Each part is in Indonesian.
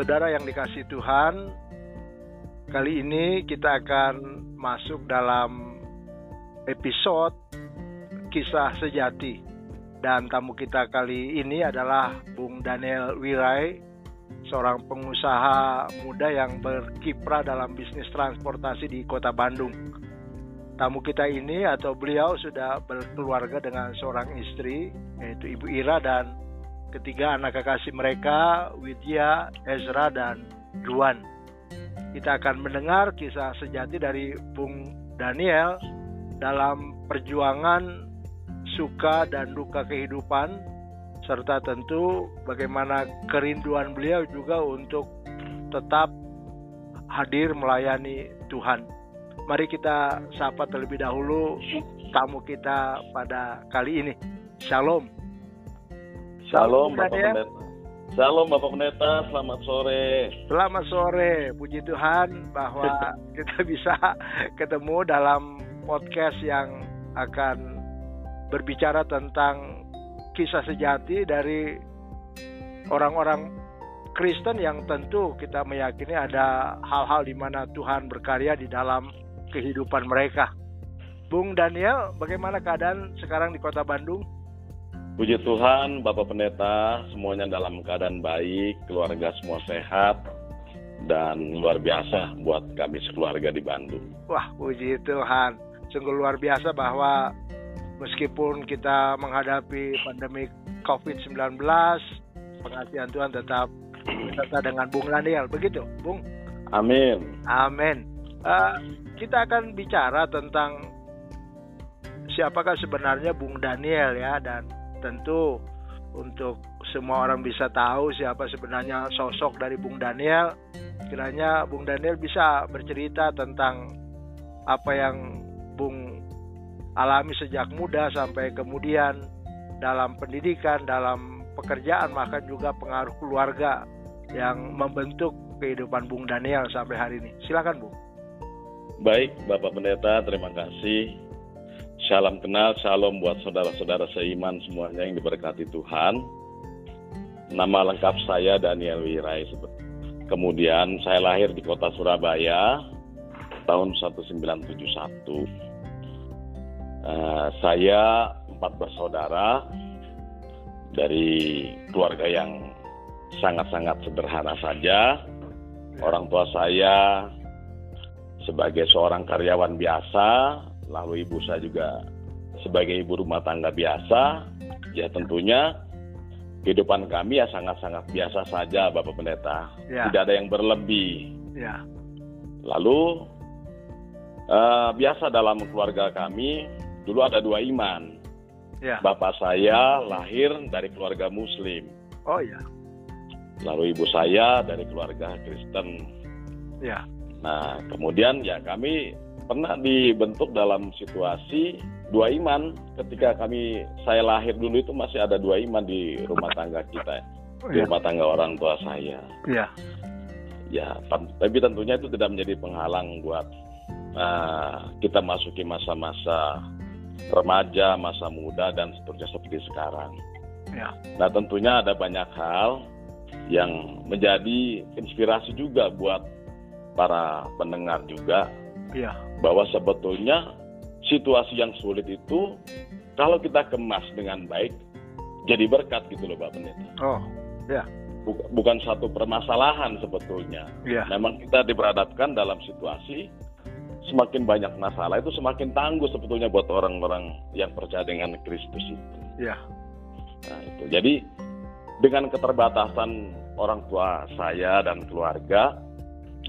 Saudara yang dikasih Tuhan, kali ini kita akan masuk dalam episode kisah sejati. Dan tamu kita kali ini adalah Bung Daniel Wirai, seorang pengusaha muda yang berkiprah dalam bisnis transportasi di kota Bandung. Tamu kita ini atau beliau sudah berkeluarga dengan seorang istri, yaitu Ibu Ira dan ketiga anak kekasih mereka, Widya, Ezra, dan Ruan. Kita akan mendengar kisah sejati dari Bung Daniel dalam perjuangan suka dan duka kehidupan serta tentu bagaimana kerinduan beliau juga untuk tetap hadir melayani Tuhan. Mari kita sapa terlebih dahulu tamu kita pada kali ini. Shalom. Shalom Bapak Pendeta. Shalom Bapak Pendeta, selamat sore. Selamat sore, puji Tuhan bahwa kita bisa ketemu dalam podcast yang akan berbicara tentang kisah sejati dari orang-orang Kristen yang tentu kita meyakini ada hal-hal di mana Tuhan berkarya di dalam kehidupan mereka. Bung Daniel, bagaimana keadaan sekarang di Kota Bandung? Puji Tuhan, Bapak Pendeta, semuanya dalam keadaan baik, keluarga semua sehat, dan luar biasa buat kami sekeluarga di Bandung. Wah, puji Tuhan. Sungguh luar biasa bahwa meskipun kita menghadapi pandemi COVID-19, pengasihan Tuhan tetap beserta dengan Bung Daniel. Begitu, Bung? Amin. Amin. Uh, kita akan bicara tentang siapakah sebenarnya Bung Daniel ya dan tentu untuk semua orang bisa tahu siapa sebenarnya sosok dari Bung Daniel. Kiranya Bung Daniel bisa bercerita tentang apa yang Bung alami sejak muda sampai kemudian dalam pendidikan, dalam pekerjaan, bahkan juga pengaruh keluarga yang membentuk kehidupan Bung Daniel sampai hari ini. Silakan, Bung. Baik, Bapak Pendeta, terima kasih. Salam kenal, salam buat saudara-saudara seiman semuanya yang diberkati Tuhan. Nama lengkap saya Daniel Wirai. Kemudian saya lahir di kota Surabaya tahun 1971 Uh, saya empat bersaudara dari keluarga yang sangat-sangat sederhana saja. Orang tua saya sebagai seorang karyawan biasa, lalu ibu saya juga sebagai ibu rumah tangga biasa. Ya tentunya kehidupan kami ya sangat-sangat biasa saja, Bapak Pendeta. Ya. Tidak ada yang berlebih. Ya. Lalu uh, biasa dalam keluarga kami dulu ada dua iman. Ya. Bapak saya lahir dari keluarga Muslim. Oh ya. Lalu ibu saya dari keluarga Kristen. Ya. Nah, kemudian ya kami pernah dibentuk dalam situasi dua iman ketika kami saya lahir dulu itu masih ada dua iman di rumah tangga kita di ya. rumah tangga orang tua saya. Ya. Ya, tapi tentunya itu tidak menjadi penghalang buat uh, kita masuki masa-masa remaja, masa muda, dan seterusnya seperti sekarang. Ya. Nah tentunya ada banyak hal yang menjadi inspirasi juga buat para pendengar juga. Ya. Bahwa sebetulnya situasi yang sulit itu kalau kita kemas dengan baik jadi berkat gitu loh Pak Pendeta. Oh, ya. Bukan satu permasalahan sebetulnya. Ya. Memang kita diperhadapkan dalam situasi semakin banyak masalah itu semakin tangguh sebetulnya buat orang-orang yang percaya dengan Kristus itu. Ya. Nah, itu. Jadi dengan keterbatasan orang tua saya dan keluarga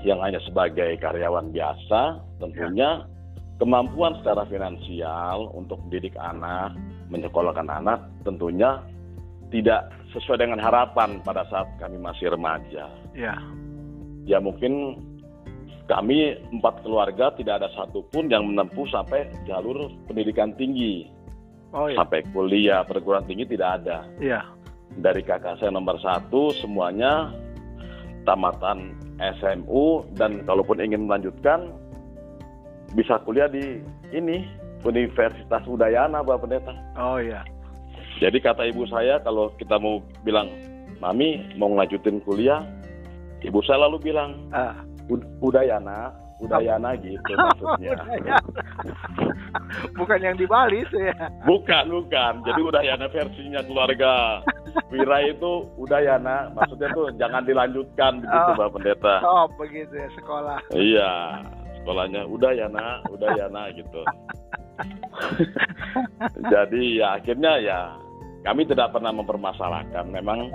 yang hanya sebagai karyawan biasa, tentunya ya. kemampuan secara finansial untuk mendidik anak, menyekolahkan anak, tentunya tidak sesuai dengan harapan pada saat kami masih remaja. Ya. Ya mungkin kami empat keluarga tidak ada satupun yang menempuh sampai jalur pendidikan tinggi. Oh, iya. Sampai kuliah perguruan tinggi tidak ada. Iya. Dari kakak saya nomor satu semuanya tamatan SMU dan kalaupun ingin melanjutkan bisa kuliah di ini Universitas Udayana Bapak Pendeta. Oh iya. Jadi kata ibu saya kalau kita mau bilang, Mami mau ngelanjutin kuliah, ibu saya lalu bilang, Ah. "Ud- ya ya nak gitu maksudnya. Bukan yang di Bali tuh ya. Bukan, bukan. Jadi Udayana versinya keluarga Wira itu Udayana, maksudnya tuh jangan dilanjutkan begitu Oh. Pak Pendeta. Oh, begitu ya sekolah. Iya, sekolahnya Udayana, Udayana gitu. Jadi ya akhirnya ya kami tidak pernah mempermasalahkan. Memang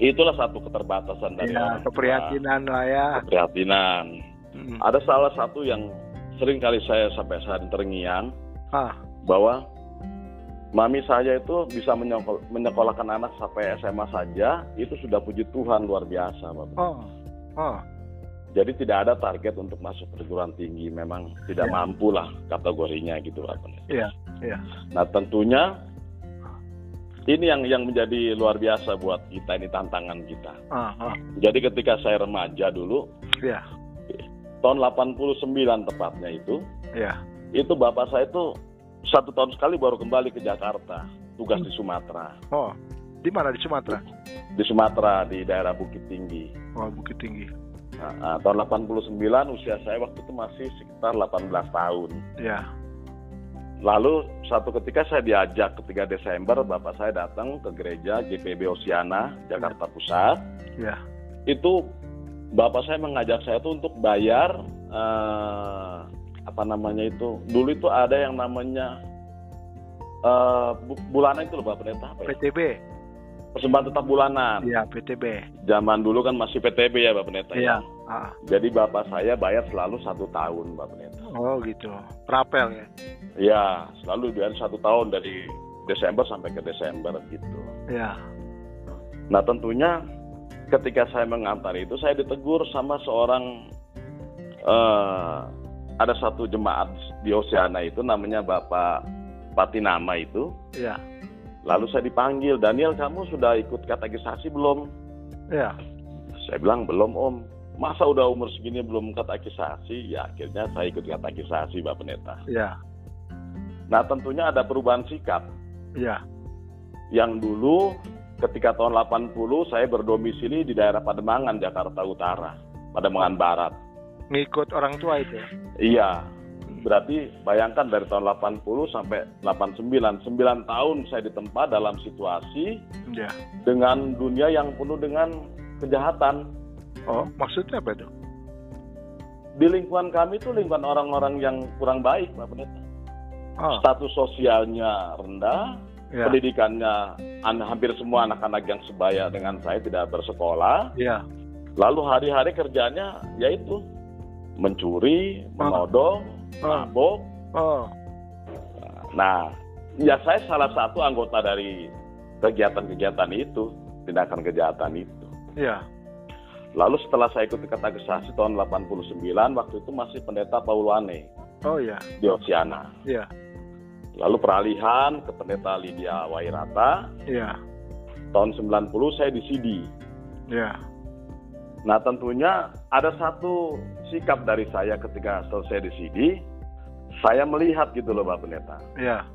itulah satu keterbatasan dari Ya, orang keprihatinan lah ya. Keprihatinan. Hmm. Ada salah satu yang sering kali saya sampai saat terngiang Ah, bahwa mami saya itu bisa menyekol- menyekolahkan anak sampai SMA saja itu sudah puji Tuhan luar biasa Bapak. oh, oh, Jadi tidak ada target untuk masuk perguruan tinggi memang tidak Ya. mampu lah kategorinya gitu Bapak. iya, iya. Nah tentunya ini yang yang menjadi luar biasa buat kita ini tantangan kita. Ah, Jadi ketika saya remaja dulu iya, tahun 89 tepatnya itu iya. itu bapak saya itu satu tahun sekali baru kembali ke Jakarta tugas di Sumatera. Oh, di mana di Sumatera? di Sumatera di daerah Bukit Tinggi. Oh, Bukit Tinggi. Nah, nah, tahun 89 usia saya waktu itu masih sekitar 18 tahun. Iya. Lalu satu ketika saya diajak ketika Desember bapak saya datang ke gereja GPB Oceana Jakarta Pusat. Iya. Itu bapak saya mengajak saya tuh untuk bayar eh, apa namanya itu. Dulu itu ada yang namanya bu- bulanan itu loh Bapak Pendeta apa ya? PTB. Persembahan tetap bulanan. Iya, PTB. Zaman dulu kan masih PTB ya Bapak Pendeta. Iya. ya. Ah. Jadi bapak saya bayar selalu satu tahun Bapak Pendeta. Oh, gitu. Rapel ya. Ya, selalu bayar satu tahun dari Desember sampai ke Desember gitu. Iya. Nah tentunya ketika saya mengantar itu saya ditegur sama seorang eh, ada satu jemaat di Oceana itu namanya Bapak Patinama itu. Iya. Lalu saya dipanggil, Daniel kamu sudah ikut katekisasi belum? Iya. Saya bilang belum om. Masa udah umur segini belum katekisasi? Ya akhirnya saya ikut katekisasi Bapak Pendeta. Iya. Nah tentunya ada perubahan sikap. Iya. Yang dulu ketika tahun 80 saya berdomisili di daerah Pademangan, Jakarta Utara. Pademangan Barat. Ngikut orang tua itu. Iya, berarti bayangkan dari tahun 80 sampai 89, 9 tahun saya ditempa dalam situasi Iya. dengan dunia yang penuh dengan kejahatan. Oh, maksudnya apa itu? Di lingkungan kami itu lingkungan orang-orang yang kurang baik, Pak Pendeta. Oh, Status sosialnya rendah, iya. pendidikannya an- hampir semua anak-anak yang sebaya dengan saya tidak bersekolah. Iya. Lalu hari-hari kerjanya yaitu mencuri, menodong, Ah. mabok. Oh, Nah, ya saya salah satu anggota dari kegiatan-kegiatan itu, tindakan kejahatan itu. iya. Lalu setelah saya ikut katekisasi tahun 89, waktu itu masih pendeta Paulane Oh, iya. di Oceana. Iya. Lalu peralihan ke pendeta Lydia Wairata, Iya. tahun 90 saya di Sidi. Iya. Nah tentunya ada satu sikap dari saya ketika selesai di Sidi, saya melihat gitu loh Pak Pendeta, Iya.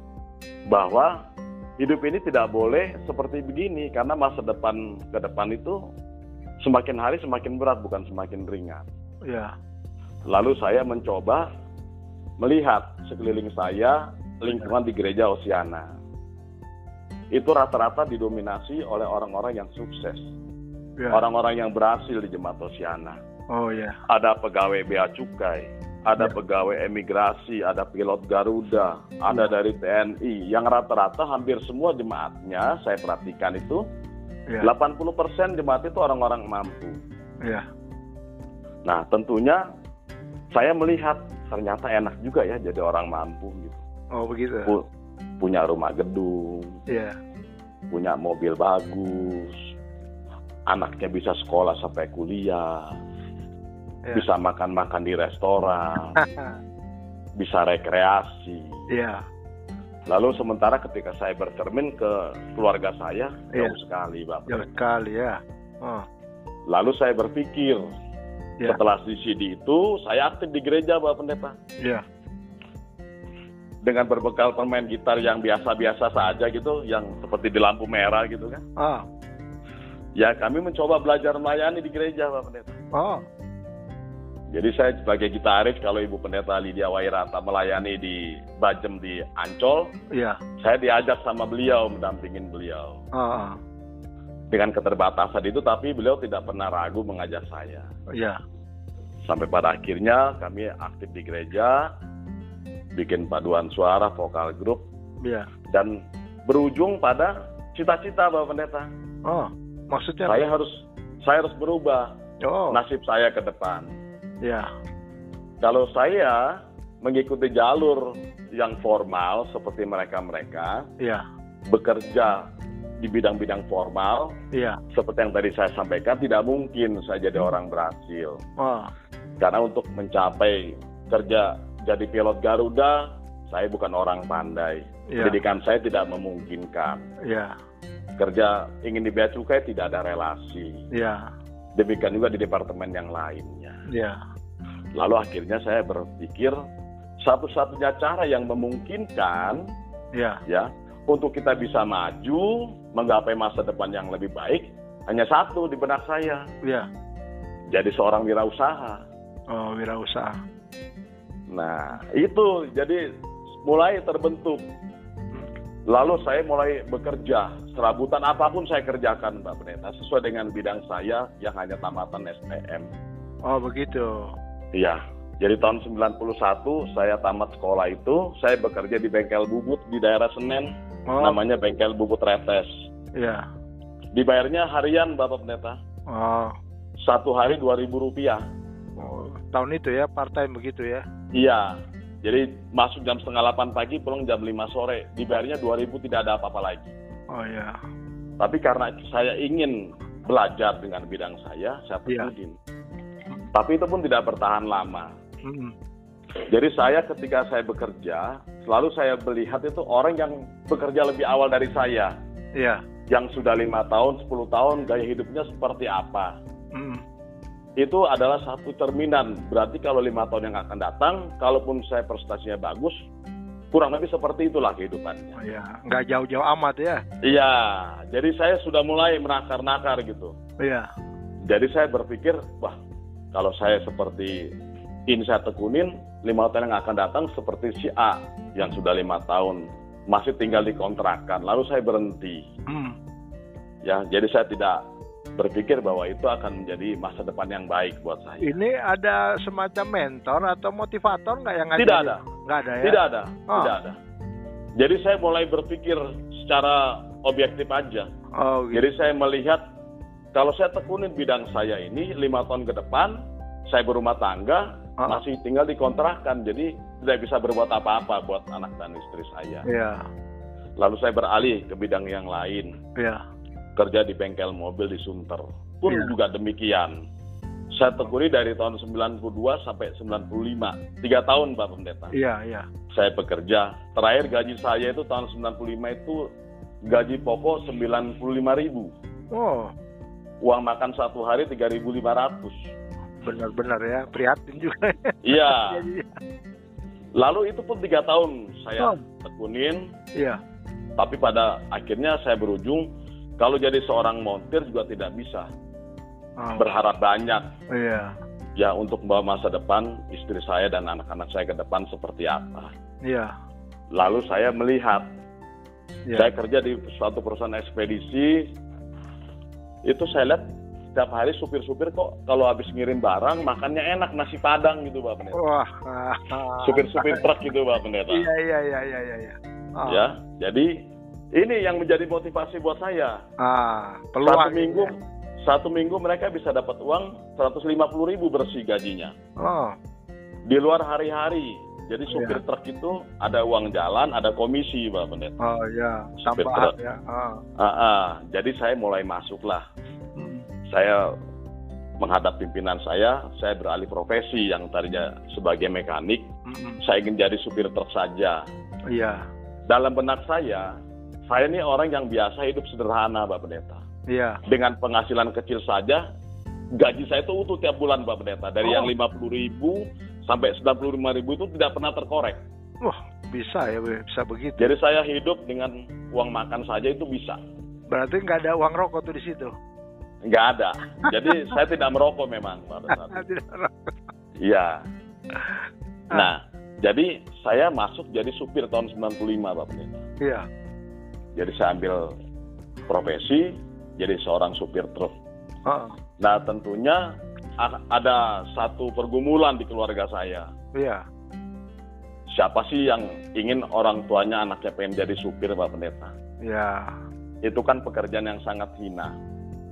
bahwa hidup ini tidak boleh seperti begini karena masa depan ke depan itu semakin hari semakin berat bukan semakin ringan. Iya. Lalu saya mencoba melihat sekeliling saya lingkungan di gereja Oceana. Itu rata-rata didominasi oleh orang-orang yang sukses, Iya. orang-orang yang berhasil di jemaat Oceana. Oh, iya. ada pegawai bea cukai, ada Ya. pegawai emigrasi, ada pilot Garuda, ada Ya. dari TNI. Yang rata-rata hampir semua jemaatnya saya perhatikan itu Iya. 80% jemaat itu orang-orang mampu. Iya. Nah, tentunya saya melihat ternyata enak juga ya jadi orang mampu gitu. Oh, begitu. Pu- punya rumah gedung, Iya. punya mobil bagus, anaknya bisa sekolah sampai kuliah, Iya. bisa makan-makan di restoran, bisa rekreasi. Iya. Lalu sementara ketika saya bercermin ke keluarga saya, Iya. jauh sekali, Bapak. Jauh sekali ya. Oh, Lalu saya berpikir, iya. setelah di CD itu, saya aktif di gereja, Bapak Pendeta. Iya. Dengan berbekal permain gitar yang biasa-biasa saja gitu, yang seperti di lampu merah gitu kan. Ah, Ya, kami mencoba belajar melayani di gereja, Pak Pendeta. Oh, Jadi saya sebagai gitaris, kalau Ibu Pendeta Lydia Wairata melayani di Bajem di Ancol, iya. saya diajak sama beliau, mendampingin beliau. Oh, Dengan keterbatasan itu, tapi beliau tidak pernah ragu mengajak saya. iya. Sampai pada akhirnya kami aktif di gereja, bikin paduan suara, vokal grup, Iya. dan berujung pada cita-cita Bapak Pendeta. Oh, maksudnya? Saya harus saya harus berubah Oh, nasib saya ke depan. iya. Kalau saya mengikuti jalur yang formal seperti mereka-mereka, Iya. bekerja di bidang-bidang formal, Iya. seperti yang tadi saya sampaikan, tidak mungkin saya jadi orang berhasil. Oh, Karena untuk mencapai kerja jadi pilot Garuda, saya bukan orang pandai. Iya. Pendidikan saya tidak memungkinkan. iya. Kerja ingin di bea cukai tidak ada relasi. Iya. Demikian juga di departemen yang lainnya. Iya. Lalu akhirnya saya berpikir satu-satunya cara yang memungkinkan Iya. ya untuk kita bisa maju menggapai masa depan yang lebih baik hanya satu di benak saya Iya. jadi seorang wirausaha. Oh, wirausaha. Nah itu jadi mulai terbentuk. Lalu saya mulai bekerja serabutan apa pun saya kerjakan Mbak Pendeta sesuai dengan bidang saya yang hanya tamatan STM. Oh, begitu. Iya. Jadi tahun 91 saya tamat sekolah itu, saya bekerja di bengkel bubut di daerah Senen, Oh, namanya bengkel bubut retes. iya. Dibayarnya harian Bapak Pendeta. Oh, Satu hari 2000 rupiah. Oh, tahun itu ya, part time begitu ya. Iya. Jadi masuk jam setengah 8 pagi, pulang jam 5 sore. Dibayarnya 2000 tidak ada apa-apa lagi. Oh, iya. Tapi karena saya ingin belajar dengan bidang saya, saya Iya. tekunin. Tapi itu pun tidak bertahan lama. Mm-mm. Jadi saya ketika saya bekerja, selalu saya melihat itu orang yang bekerja lebih awal dari saya. Iya. Yang sudah lima tahun, 10 tahun, gaya hidupnya seperti apa. Mm. Itu adalah satu cerminan. Berarti kalau lima tahun yang akan datang, kalaupun saya prestasinya bagus, kurang lebih seperti itulah kehidupannya. Oh, iya. Nggak jauh-jauh amat ya. Iya, jadi saya sudah mulai menakar-nakar gitu. Iya. Jadi saya berpikir, wah, kalau saya seperti ini saya tekunin, lima tahun yang akan datang seperti si A yang sudah lima tahun masih tinggal di kontrakan, lalu saya berhenti. Mm. Ya, jadi saya tidak berpikir bahwa itu akan menjadi masa depan yang baik buat saya. Ini ada semacam mentor atau motivator nggak yang ngajarin? Tidak ada. Nggak ada ya? Tidak ada, Oh. tidak ada. Jadi saya mulai berpikir secara objektif aja. Oh, gitu. Jadi saya melihat kalau saya tekunin bidang saya ini lima tahun ke depan, saya berumah tangga, Ah. masih tinggal di kontrakan, jadi tidak bisa berbuat apa-apa buat anak dan istri saya. Iya. Lalu saya beralih ke bidang yang lain, Iya. Kerja di bengkel mobil di Sunter. Pun Iya. juga demikian. Saya tekuni dari tahun 92 sampai 95, tiga tahun Pak Pendeta. Iya, iya. Saya bekerja. Terakhir gaji saya itu tahun 95 itu gaji pokok 95 ribu. Oh, Uang makan satu hari 3.500. benar-benar ya. Prihatin juga. Iya. Iya. Lalu itu pun tiga tahun saya Oh. tekunin, Iya. tapi pada akhirnya saya berujung kalau jadi seorang montir juga tidak bisa Oh, berharap banyak Iya. ya untuk membawa masa depan istri saya dan anak-anak saya ke depan seperti apa. Iya. Lalu saya melihat Iya. saya kerja di suatu perusahaan ekspedisi itu saya lihat setiap hari supir-supir kok kalau habis ngirim barang makannya enak nasi padang gitu Pak Pendeta. Wah. Supir-supir truk gitu Pak Pendeta. Iya, iya, iya, iya, iya. iya. Oh. ya jadi ini yang menjadi motivasi buat saya Ah, peluang. satu minggu ya. satu minggu mereka bisa dapat uang 150 ribu bersih gajinya Oh, di luar hari-hari jadi supir Iya. truk itu ada uang jalan ada komisi pak pendeta oh ya, Supir tambahan truk. ya. Oh. Ah, ah. jadi saya mulai masuklah Hmm. saya menghadap pimpinan saya saya beralih profesi yang tadinya sebagai mekanik Mm-mm. saya ingin jadi supir truk saja Iya, dalam benak saya saya ini orang yang biasa hidup sederhana pak pendeta iya. dengan penghasilan kecil saja gaji saya itu utuh tiap bulan Pak Pendeta dari Oh. yang 50 ribu sampai 95 ribu itu tidak pernah terkorek Wah, bisa ya, bisa begitu. jadi saya hidup dengan uang makan saja itu bisa Berarti nggak ada uang rokok tuh di situ. Nggak ada. Jadi saya tidak merokok memang pada saat itu. Tidak merokok. Iya. Nah, jadi saya masuk jadi supir tahun 95 Pak Pendeta. Iya. Jadi saya ambil profesi jadi seorang supir truk. Oh, Nah, tentunya ada satu pergumulan di keluarga saya. iya. Siapa sih yang ingin orang tuanya anaknya pengen jadi supir Pak Pendeta? Ya. Itu kan pekerjaan yang sangat hina.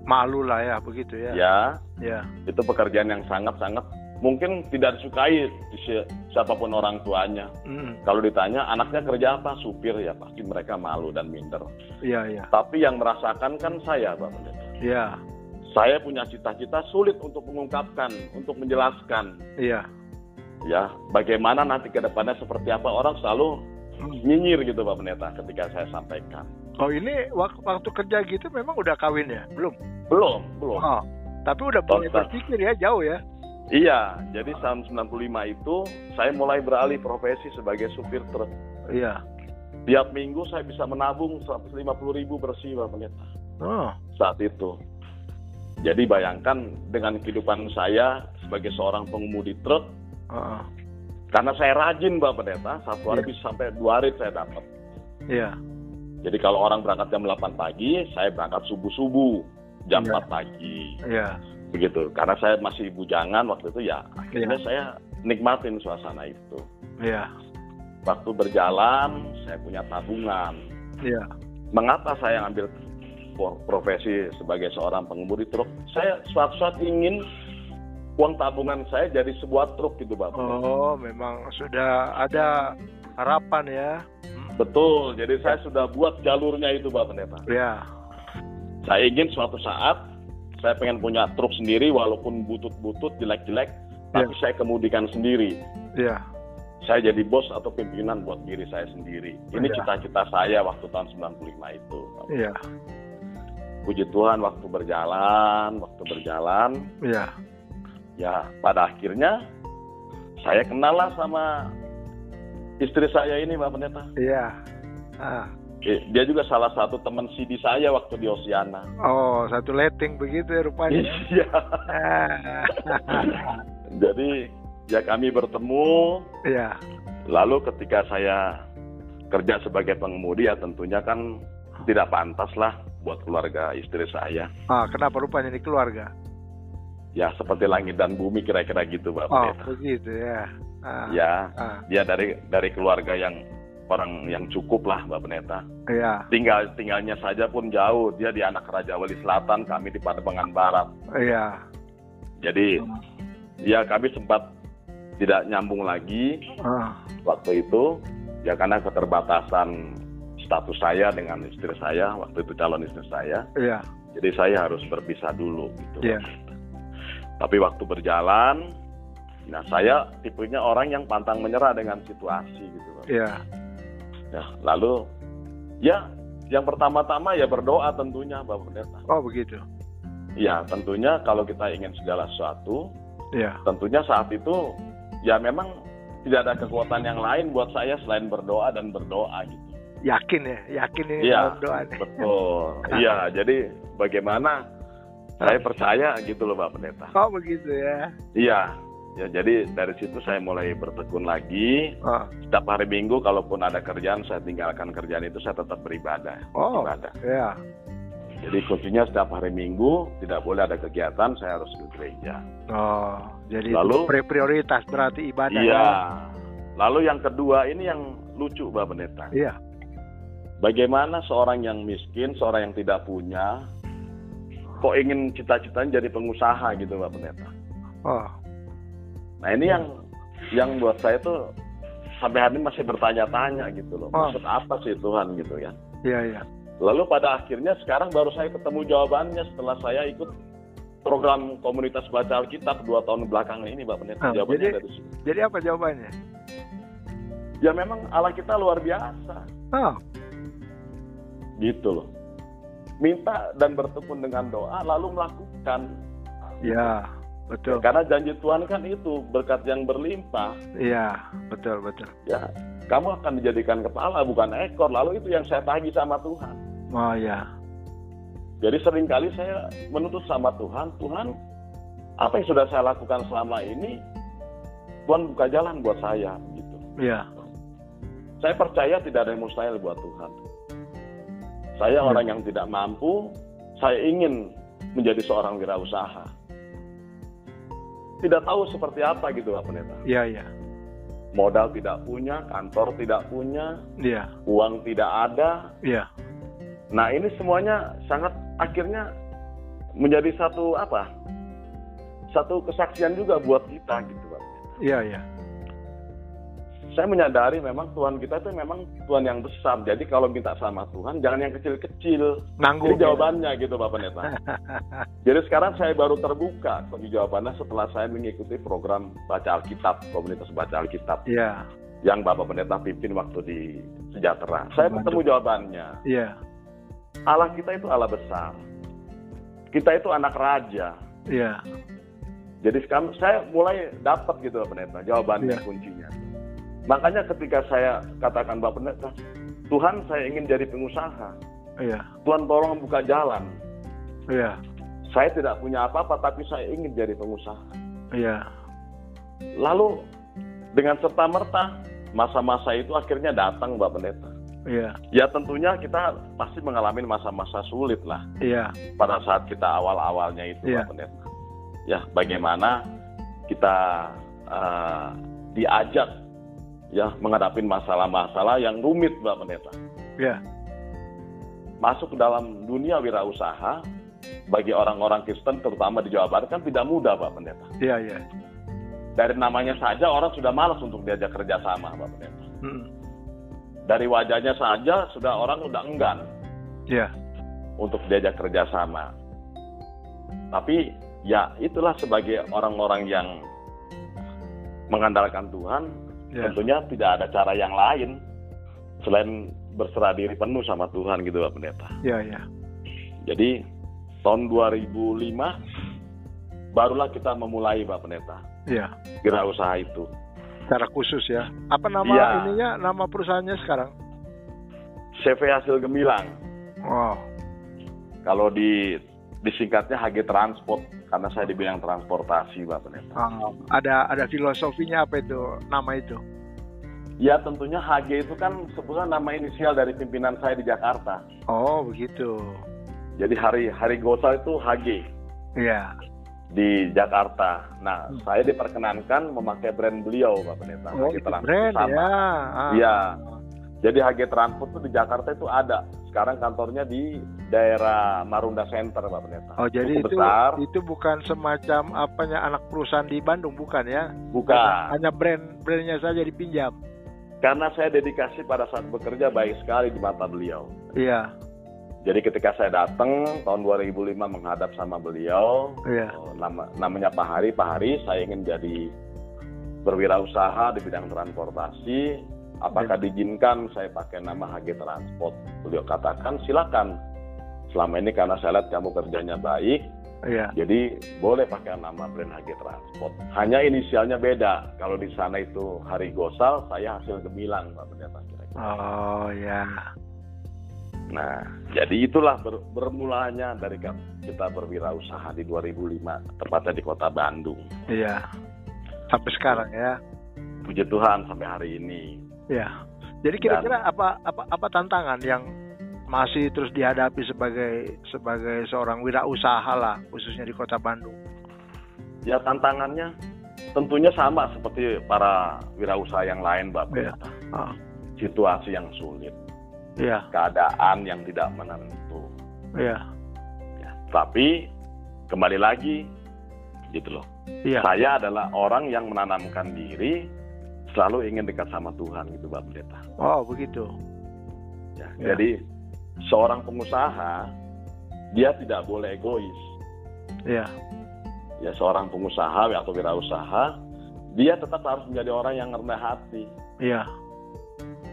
Malu lah ya begitu ya. Ya, Ya. itu pekerjaan yang sangat-sangat mungkin tidak disukai di si- siapa pun orang tuanya. Mm, Kalau ditanya anaknya kerja apa? Supir ya pasti mereka malu dan minder. Iya, iya. Tapi yang merasakan kan saya Pak Pendeta. Iya. Saya punya cita-cita sulit untuk mengungkapkan, untuk menjelaskan. Iya. Ya, bagaimana nanti ke depannya seperti apa orang selalu Hmm. nyinyir gitu Pak Pendeta ketika saya sampaikan. Oh ini waktu, waktu kerja gitu memang udah kawin ya? Belum? Belum, belum. Oh. Tapi udah mulai berpikir ya jauh ya? Iya, jadi tahun 95 itu saya mulai beralih profesi sebagai supir truk. Iya. Tiap minggu saya bisa menabung 150 ribu bersih Pak Pendeta Oh. saat itu. Jadi bayangkan dengan kehidupan saya sebagai seorang pengemudi truk, Oh. karena saya rajin Pak Pendeta, satu hari Iya. bisa sampai dua hari saya dapat. Iya. Jadi kalau orang berangkat jam 8 pagi, saya berangkat subuh-subuh jam Iya. 4 pagi. Iya. Begitu. Karena saya masih bujangan waktu itu ya, akhirnya Iya. saya nikmatin suasana itu. Iya. Waktu berjalan, saya punya tabungan. Iya. Mengapa saya ngambil pro- profesi sebagai seorang pengemudi truk? Saya suatu saat ingin uang tabungan saya jadi sebuah truk gitu, Bapak. Oh, memang sudah ada harapan ya? Hmm. Betul. Jadi saya sudah buat jalurnya itu, Bapak Pendeta. Ya. Saya ingin suatu saat saya pengen punya truk sendiri walaupun butut-butut jelek-jelek, tapi saya kemudikan sendiri. Iya. Saya jadi bos atau pimpinan buat diri saya sendiri. Ini Iya. cita-cita saya waktu tahun 95 itu. Iya. Puji Tuhan waktu berjalan, waktu berjalan, Iya. ya pada akhirnya saya kenal lah sama istri saya ini Pak Pendeta. Iya. Ah. Dia juga salah satu teman CD saya waktu di Oceana. Oh, satu letting begitu ya rupanya. Iya. Jadi ya kami bertemu. Iya. Lalu ketika saya kerja sebagai pengemudi ya tentunya kan tidak pantas lah buat keluarga istri saya. Ah, kenapa rupanya ini keluarga? Ya seperti langit dan bumi kira-kira gitu Pak Oh, begitu ya. Ah. Ya, Ah. dia dari dari keluarga yang orang yang cukup lah Mbak Pendeta. Iya. Tinggal tinggalnya saja pun jauh. Dia di anak Raja Wali Selatan, kami di Pademangan Barat. Iya. Jadi ya kami sempat tidak nyambung lagi Ah. waktu itu ya karena keterbatasan status saya dengan istri saya waktu itu calon istri saya. Iya. Jadi saya harus berpisah dulu gitu. Iya. Tapi waktu berjalan, nah saya tipenya orang yang pantang menyerah dengan situasi gitu. Iya. Ya, lalu ya yang pertama-tama ya berdoa tentunya Bapak Pendeta. Oh, begitu. Ya tentunya kalau kita ingin segala sesuatu, Iya. tentunya saat itu ya memang tidak ada kekuatan yang lain buat saya selain berdoa dan berdoa gitu. Yakin ya, yakin ini Iya, dalam doa. nih. betul. Iya, jadi bagaimana saya percaya gitu loh Pak Pendeta. Oh, begitu ya. Iya, ya jadi dari situ saya mulai bertekun lagi. Oh. Setiap hari Minggu kalaupun ada kerjaan saya tinggalkan kerjaan itu saya tetap beribadah. Oh. Ibadah. Iya. Jadi kuncinya setiap hari Minggu tidak boleh ada kegiatan saya harus ke gereja. Oh, jadi Lalu- itu prioritas berarti ibadah. Iya. ya? Lalu yang kedua ini yang lucu Pak Pendeta. Iya. Bagaimana seorang yang miskin, seorang yang tidak punya, kok ingin cita-citanya jadi pengusaha gitu Pak Pendeta. Oh. Nah ini yang yang buat saya tuh sampai hari ini masih bertanya-tanya gitu loh. Oh. Maksud apa sih Tuhan gitu ya. Iya, iya. Lalu pada akhirnya sekarang baru saya ketemu jawabannya setelah saya ikut program komunitas baca Alkitab dua tahun belakangan ini Pak Pendeta. Ah, jawabannya jadi- dari sini. Jadi apa jawabannya? Ya memang Allah kita luar biasa. Oh. Gitu loh. Minta dan bertekun dengan doa lalu melakukan. Iya, betul. Karena janji Tuhan kan itu berkat yang berlimpah. Iya, betul, betul. Ya, kamu akan dijadikan kepala bukan ekor. Lalu itu yang saya tagih sama Tuhan. Oh, iya. Jadi sering kali saya menuntut sama Tuhan, Tuhan, apa yang sudah saya lakukan selama ini, Tuhan buka jalan buat saya, gitu. Iya. Saya percaya tidak ada yang mustahil buat Tuhan. Saya Hmm. orang yang tidak mampu, saya ingin menjadi seorang wirausaha. Tidak tahu seperti apa gitu Pak Pendeta. Iya, iya. Modal tidak punya, kantor tidak punya, Iya. uang tidak ada. Iya. Nah ini semuanya sangat akhirnya menjadi satu apa? Satu kesaksian juga buat kita gitu Pak. Pendeta. Iya, iya. Saya menyadari memang Tuhan kita itu memang Tuhan yang besar. Jadi kalau minta sama Tuhan jangan yang kecil-kecil. Nanggung. Jadi jawabannya gitu Bapak Pendeta. Jadi sekarang saya baru terbuka bagi jawabannya setelah saya mengikuti program baca Alkitab, komunitas baca Alkitab Iya. yang Bapak Pendeta pimpin waktu di Sejahtera. Saya ketemu jawabannya. Iya. Allah kita itu Allah besar. Kita itu anak raja. Iya. Jadi sekarang saya mulai dapat gitu Bapak Pendeta, jawabannya Iya. kuncinya. Makanya ketika saya katakan Bapak Pendeta, Tuhan saya ingin jadi pengusaha. Iya. Tuhan tolong buka jalan. Iya. Saya tidak punya apa-apa tapi saya ingin jadi pengusaha. Iya. Lalu dengan serta merta masa-masa itu akhirnya datang Mbak Pendeta. Iya. Ya tentunya kita pasti mengalami masa-masa sulit lah Iya. pada saat kita awal-awalnya itu Iya. Mbak Pendeta. Ya bagaimana kita eh, diajak ya menghadapi masalah-masalah yang rumit Mbak Pendeta. Iya. Masuk ke dalam dunia wirausaha bagi orang-orang Kristen terutama di Jawa Barat kan tidak mudah Mbak Pendeta. Iya, iya. Dari namanya saja orang sudah malas untuk diajak kerjasama Mbak Pendeta. Mm. dari wajahnya saja sudah orang udah enggan Iya. untuk diajak kerjasama. Tapi ya itulah sebagai orang-orang yang mengandalkan Tuhan, Iya. tentunya tidak ada cara yang lain selain berserah diri penuh sama Tuhan gitu Pak Pendeta. Iya, iya. Jadi tahun 2005 barulah kita memulai Pak Pendeta Iya. kira usaha itu. Secara khusus ya. Apa nama Iya. ininya? Nama perusahaannya sekarang? CV hasil gemilang. Wow. Kalau di disingkatnya HG Transport karena saya di bidang transportasi Pak Pendeta. Ah, ada ada filosofinya apa itu nama itu? Ya tentunya HG itu kan sebetulnya nama inisial dari pimpinan saya di Jakarta. Oh begitu. Jadi hari hari Gosal itu HG Iya. di Jakarta. Nah, Hmm. saya diperkenankan memakai brand beliau Pak Pendeta. Oh HG itu brand sama. ya. Ah. Jadi HG Transport itu di Jakarta itu ada. Sekarang kantornya di daerah Marunda Center Pak Pendeta. Oh jadi Cukup itu besar. itu bukan semacam apanya anak perusahaan di Bandung bukan ya? Bukan. Hanya brand brandnya saja dipinjam. Karena saya dedikasi pada saat bekerja baik sekali di mata beliau. Iya. Jadi ketika saya datang tahun 2005 menghadap sama beliau, Iya. oh, nama, namanya Pak Hari, Pak Hari saya ingin jadi berwirausaha di bidang transportasi. Apakah diizinkan saya pakai nama HG Transport? Beliau katakan silakan. Selama ini karena saya lihat kamu kerjanya baik, Iya. jadi boleh pakai nama brand HG Transport. Hanya inisialnya beda. Kalau di sana itu Hari Gosal, saya hasil gemilang Pak Pendeta. Oh ya. Nah, jadi itulah ber- bermulanya dari kita berwirausaha di 2005, tepatnya di kota Bandung. Iya. Sampai sekarang ya. Puji Tuhan sampai hari ini. Iya. Jadi kira-kira apa apa apa tantangan yang masih terus dihadapi sebagai sebagai seorang wirausaha lah khususnya di kota Bandung. Ya tantangannya tentunya sama seperti para wirausaha yang lain, Mbak. Iya. Pendeta. Ah, Situasi yang sulit, iya, keadaan yang tidak menentu. iya, Ya, tapi kembali lagi, gitu loh. iya. Saya adalah orang yang menanamkan diri selalu ingin dekat sama Tuhan gitu, Mbak Pendeta. Oh, begitu. Ya, Ya. Jadi seorang pengusaha dia tidak boleh egois. Iya, Ya seorang pengusaha atau wirausaha dia tetap harus menjadi orang yang rendah hati. iya,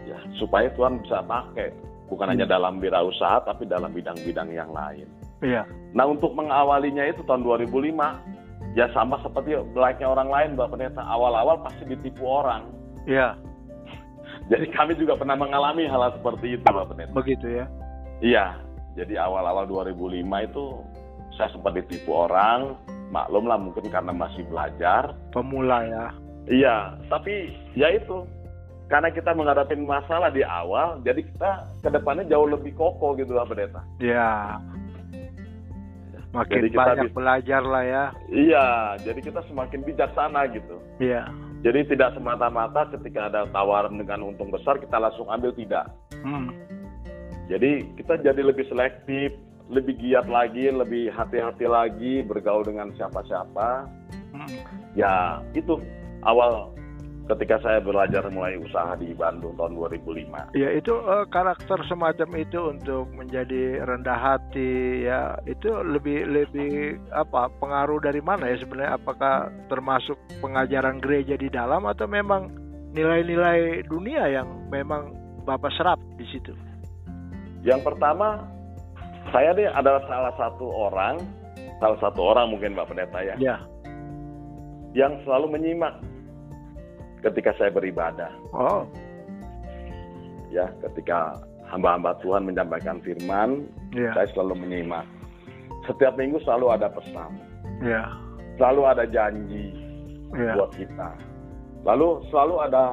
Ya supaya Tuhan bisa pakai bukan Hmm. hanya dalam wirausaha tapi dalam bidang-bidang yang lain. iya, Nah untuk mengawalinya itu tahun 2005 ya sama seperti layaknya orang lain Mbak Pendeta awal-awal pasti ditipu orang. iya. Jadi kami juga pernah mengalami hal seperti itu Mbak Pendeta. Begitu ya. Iya. Jadi awal-awal 2005 itu saya sempat ditipu orang, maklum lah mungkin karena masih belajar. Pemula ya. Iya, tapi ya itu karena kita menghadapi masalah di awal, jadi kita ke depannya jauh lebih kokoh gitu lah pendeta. Ya. Makin Jadi kita banyak bisa- belajar lah ya. Iya, jadi kita semakin bijaksana gitu. Iya. Jadi tidak semata-mata ketika ada tawaran dengan untung besar kita langsung ambil tidak. Hmm. Jadi kita jadi lebih selektif, lebih giat lagi, lebih hati-hati lagi bergaul dengan siapa-siapa. Hmm. Ya itu awal ketika saya belajar mulai usaha di Bandung tahun 2005. Ya itu eh, karakter semacam itu untuk menjadi rendah hati ya itu lebih lebih apa pengaruh dari mana ya sebenarnya apakah termasuk pengajaran gereja di dalam atau memang nilai-nilai dunia yang memang bapak serap di situ? Yang pertama, saya nih adalah salah satu orang, salah satu orang mungkin Mbak Pendeta ya, Ya. yang selalu menyimak ketika saya beribadah. Oh. Ya, ketika hamba-hamba Tuhan menyampaikan firman, Ya. saya selalu menyimak. Setiap minggu selalu ada pesan, Ya. selalu ada janji Ya. buat kita. Lalu selalu ada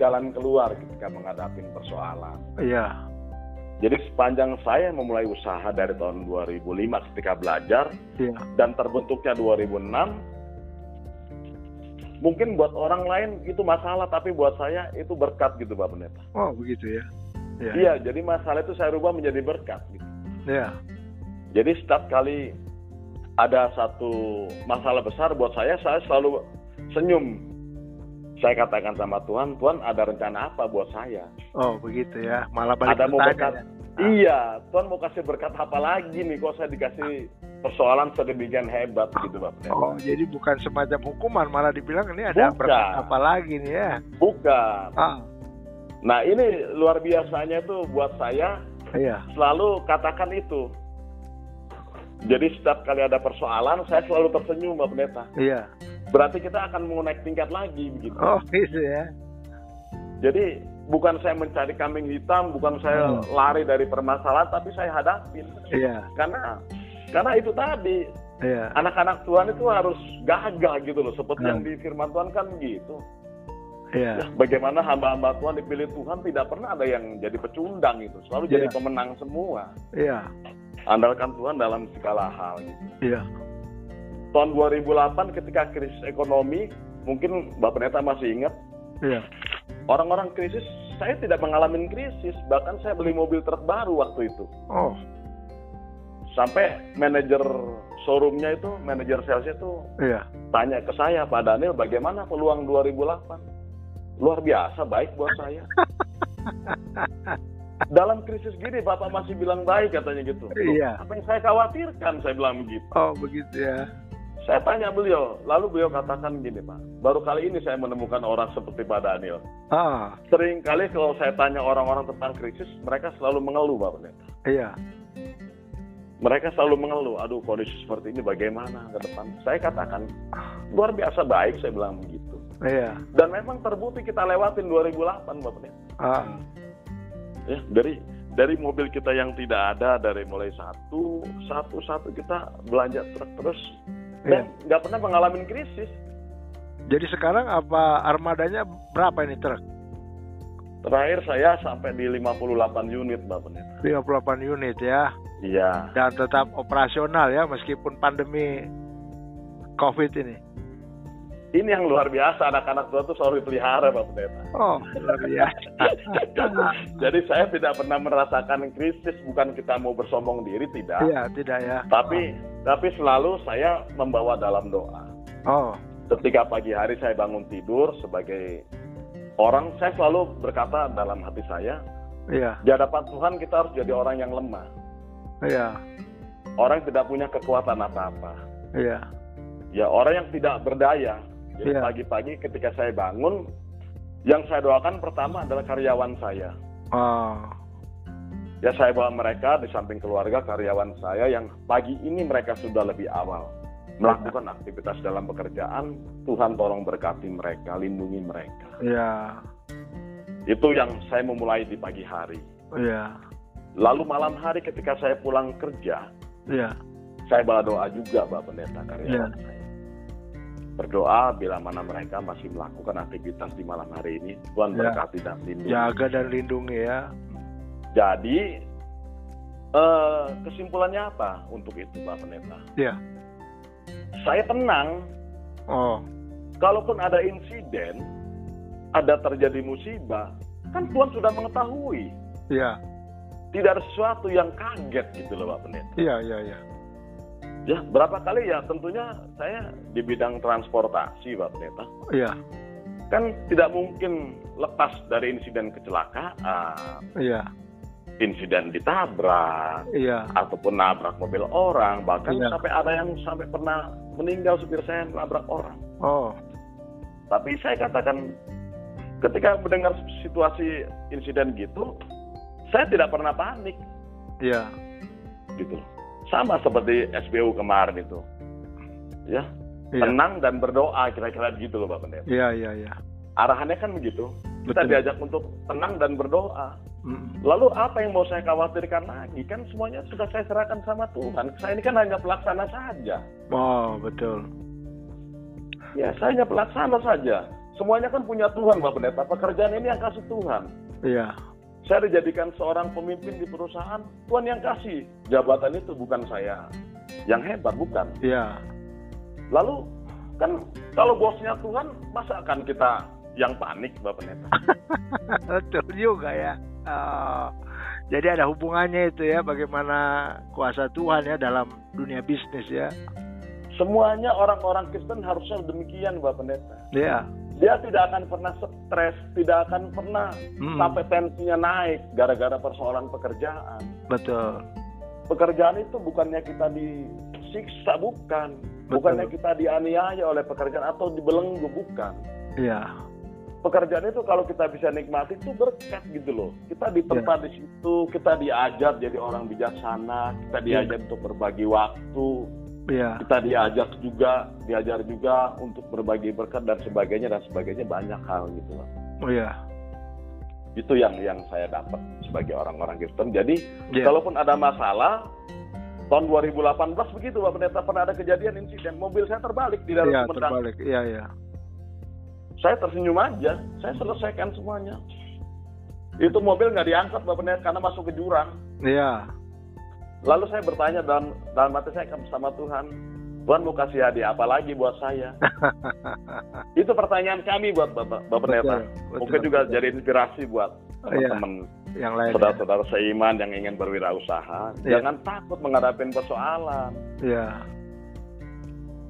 jalan keluar ketika menghadapi persoalan. Iya. Jadi sepanjang saya memulai usaha dari tahun 2005 ketika belajar Iya. dan terbentuknya 2006 mungkin buat orang lain itu masalah tapi buat saya itu berkat gitu Pak Pendeta. Oh begitu ya. Ya. Iya, jadi masalah itu saya rubah menjadi berkat gitu. Ya. Jadi setiap kali ada satu masalah besar buat saya, saya selalu senyum. Saya katakan sama Tuhan, Tuhan ada rencana apa buat saya? Oh begitu ya. Malah balik ada mau berkat? ya. Iya, Tuhan mau kasih berkat apa lagi nih? Kok saya dikasih persoalan sedemikian hebat gitu, Pak Pendeta? Oh, jadi bukan semacam hukuman, malah dibilang ini ada Bukan. berkat apa lagi nih ya? Bukan. Ah, Nah ini luar biasanya itu buat saya iya, selalu katakan itu. Jadi setiap kali ada persoalan, saya selalu tersenyum, Mbak Pendeta. iya. Berarti kita akan mau naik tingkat lagi begitu. Oh, gitu ya. Jadi bukan saya mencari kambing hitam, bukan saya Hmm. lari dari permasalahan, tapi saya hadapin. Iya, Karena karena itu tadi iya. anak-anak Tuhan itu harus gagah gitu loh, seperti Hmm. yang di Firman Tuhan kan gitu. Iya. Ya, bagaimana hamba-hamba Tuhan dipilih Tuhan tidak pernah ada yang jadi pecundang itu, selalu jadi Iya. pemenang semua. Iya. Andalkan Tuhan dalam segala hal gitu. Iya. Tahun 2008 ketika krisis ekonomi, mungkin Mbak Pendeta masih ingat, Iya. Orang-orang krisis, saya tidak mengalami krisis, bahkan saya beli mobil truk baru waktu itu. Oh, Sampai manajer showroomnya itu, manajer salesnya itu iya. tanya ke saya, Pak Daniel, bagaimana peluang 2008? Luar biasa, baik buat saya. Dalam krisis gini, Bapak masih bilang baik katanya gitu. Iya. Apa yang saya khawatirkan, saya bilang begitu. Oh, begitu ya. Saya tanya beliau, lalu beliau katakan gini Pak, baru kali ini saya menemukan orang seperti Pak Daniel. Ah, Sering kali kalau saya tanya orang-orang tentang krisis, mereka selalu mengeluh Pak Pendeta. iya. Mereka selalu mengeluh, aduh kondisi seperti ini bagaimana ke depan. Saya katakan, luar biasa baik, saya bilang begitu. Iya. Dan memang terbukti kita lewatin 2008 Pak Pendeta. Ah, Ya, dari dari mobil kita yang tidak ada, dari mulai satu, satu, satu kita belanja truk terus. Iya. Dan nggak pernah mengalami krisis. Jadi sekarang apa armadanya berapa ini truk? Terakhir saya sampai di 58 unit, Mbak Pendeta. 58 unit ya. Iya, Dan tetap operasional ya meskipun pandemi Covid ini. Ini yang luar biasa anak-anak tua tuh selalu dipelihara, Mbak Pendeta. Oh, luar biasa. Jadi saya tidak pernah merasakan krisis, bukan kita mau bersombong diri, tidak. Iya, tidak ya. Tapi tapi selalu saya membawa dalam doa. Oh, Ketika pagi hari saya bangun tidur sebagai orang, saya selalu berkata dalam hati saya, iya, di hadapan Tuhan kita harus jadi orang yang lemah. iya, Orang yang tidak punya kekuatan apa-apa. iya. Ya orang yang tidak berdaya. Jadi Iya. pagi-pagi ketika saya bangun, yang saya doakan pertama adalah karyawan saya. Oh, Ya saya bawa mereka di samping keluarga karyawan saya yang pagi ini mereka sudah lebih awal melakukan aktivitas dalam pekerjaan. Tuhan tolong berkati mereka, lindungi mereka. iya, Itu yang saya memulai di pagi hari. iya. Lalu malam hari ketika saya pulang kerja, Iya. saya bala doa juga Pak Pendeta karyawan Iya. saya. Berdoa bila mana mereka masih melakukan aktivitas di malam hari ini, Tuhan Ya. berkati dan lindungi. Jaga dan lindungi ya. Jadi eh, kesimpulannya apa untuk itu Pak Pendeta? Iya. Saya tenang Oh. kalaupun ada insiden, ada terjadi musibah, kan Tuhan sudah mengetahui. Iya. Tidak ada sesuatu yang kaget gitu loh Pak Pendeta. Iya, iya, iya. Ya, berapa kali ya tentunya saya di bidang transportasi Pak Pendeta. Iya. Kan tidak mungkin lepas dari insiden kecelakaan, Iya. insiden ditabrak, Iya. ataupun nabrak mobil orang, bahkan Iya. sampai ada yang sampai pernah meninggal supir saya nabrak orang. Oh. Tapi saya katakan ketika mendengar situasi insiden gitu, saya tidak pernah panik Iya. gitu. Sama seperti SBU kemarin itu. Ya, Iya. tenang dan berdoa kira-kira begitu loh Pak Pendeta. Iya, iya, iya. Arahannya kan begitu. Kita Betul. diajak untuk tenang dan berdoa. Mm. Lalu apa yang mau saya khawatirkan lagi? Kan semuanya sudah saya serahkan sama Tuhan. Saya ini kan hanya pelaksana saja. Oh, betul. Ya, saya hanya pelaksana saja. Semuanya kan punya Tuhan, Pak Pendeta. Pekerjaan ini yang kasih Tuhan. Iya. Saya dijadikan seorang pemimpin di perusahaan, Tuhan yang kasih. Jabatan itu bukan saya yang hebat, bukan. Iya. Lalu, kan kalau bosnya Tuhan, masa akan kita yang panik, Bapak Pendeta? betul juga ya. Oh. Jadi ada hubungannya itu ya bagaimana kuasa Tuhan ya dalam dunia bisnis ya. Semuanya orang-orang Kristen harusnya demikian, Bapak Pendeta. Iya. Dia tidak akan pernah stres, tidak akan pernah Mm. sampai tensinya naik gara-gara persoalan pekerjaan. Betul. Pekerjaan itu bukannya kita disiksa, bukan. Betul. Bukannya kita dianiaya oleh pekerjaan atau dibelenggu, bukan. Iya. Pekerjaan itu kalau kita bisa nikmati itu berkat gitu loh. Kita ditempa Iya. di situ, kita diajar jadi orang bijaksana, kita diajar untuk berbagi waktu, Iya. kita diajak juga, diajar juga untuk berbagi berkat dan sebagainya dan sebagainya banyak hal gitu loh. Oh iya. Itu yang yang saya dapat sebagai orang-orang Kristen. Jadi Iya. kalaupun ada masalah tahun 2018 begitu Pak Pendeta pernah ada kejadian insiden mobil saya terbalik di dalam Iya, Sumedang. terbalik. Iya, iya. Saya tersenyum aja, saya selesaikan semuanya. Itu mobil nggak diangkat Bapak Pendeta karena masuk ke jurang. Iya. Lalu saya bertanya dalam dalam hati saya sama Tuhan, Tuhan mau kasih hadiah apa lagi buat saya? Itu pertanyaan kami buat Bapak, Bapak Pendeta. Betul, Mungkin betul, juga betul. jadi inspirasi buat Iya. teman-teman yang lain. ya. saudara-saudara seiman yang ingin berwirausaha. Iya. Jangan takut menghadapi persoalan. Iya.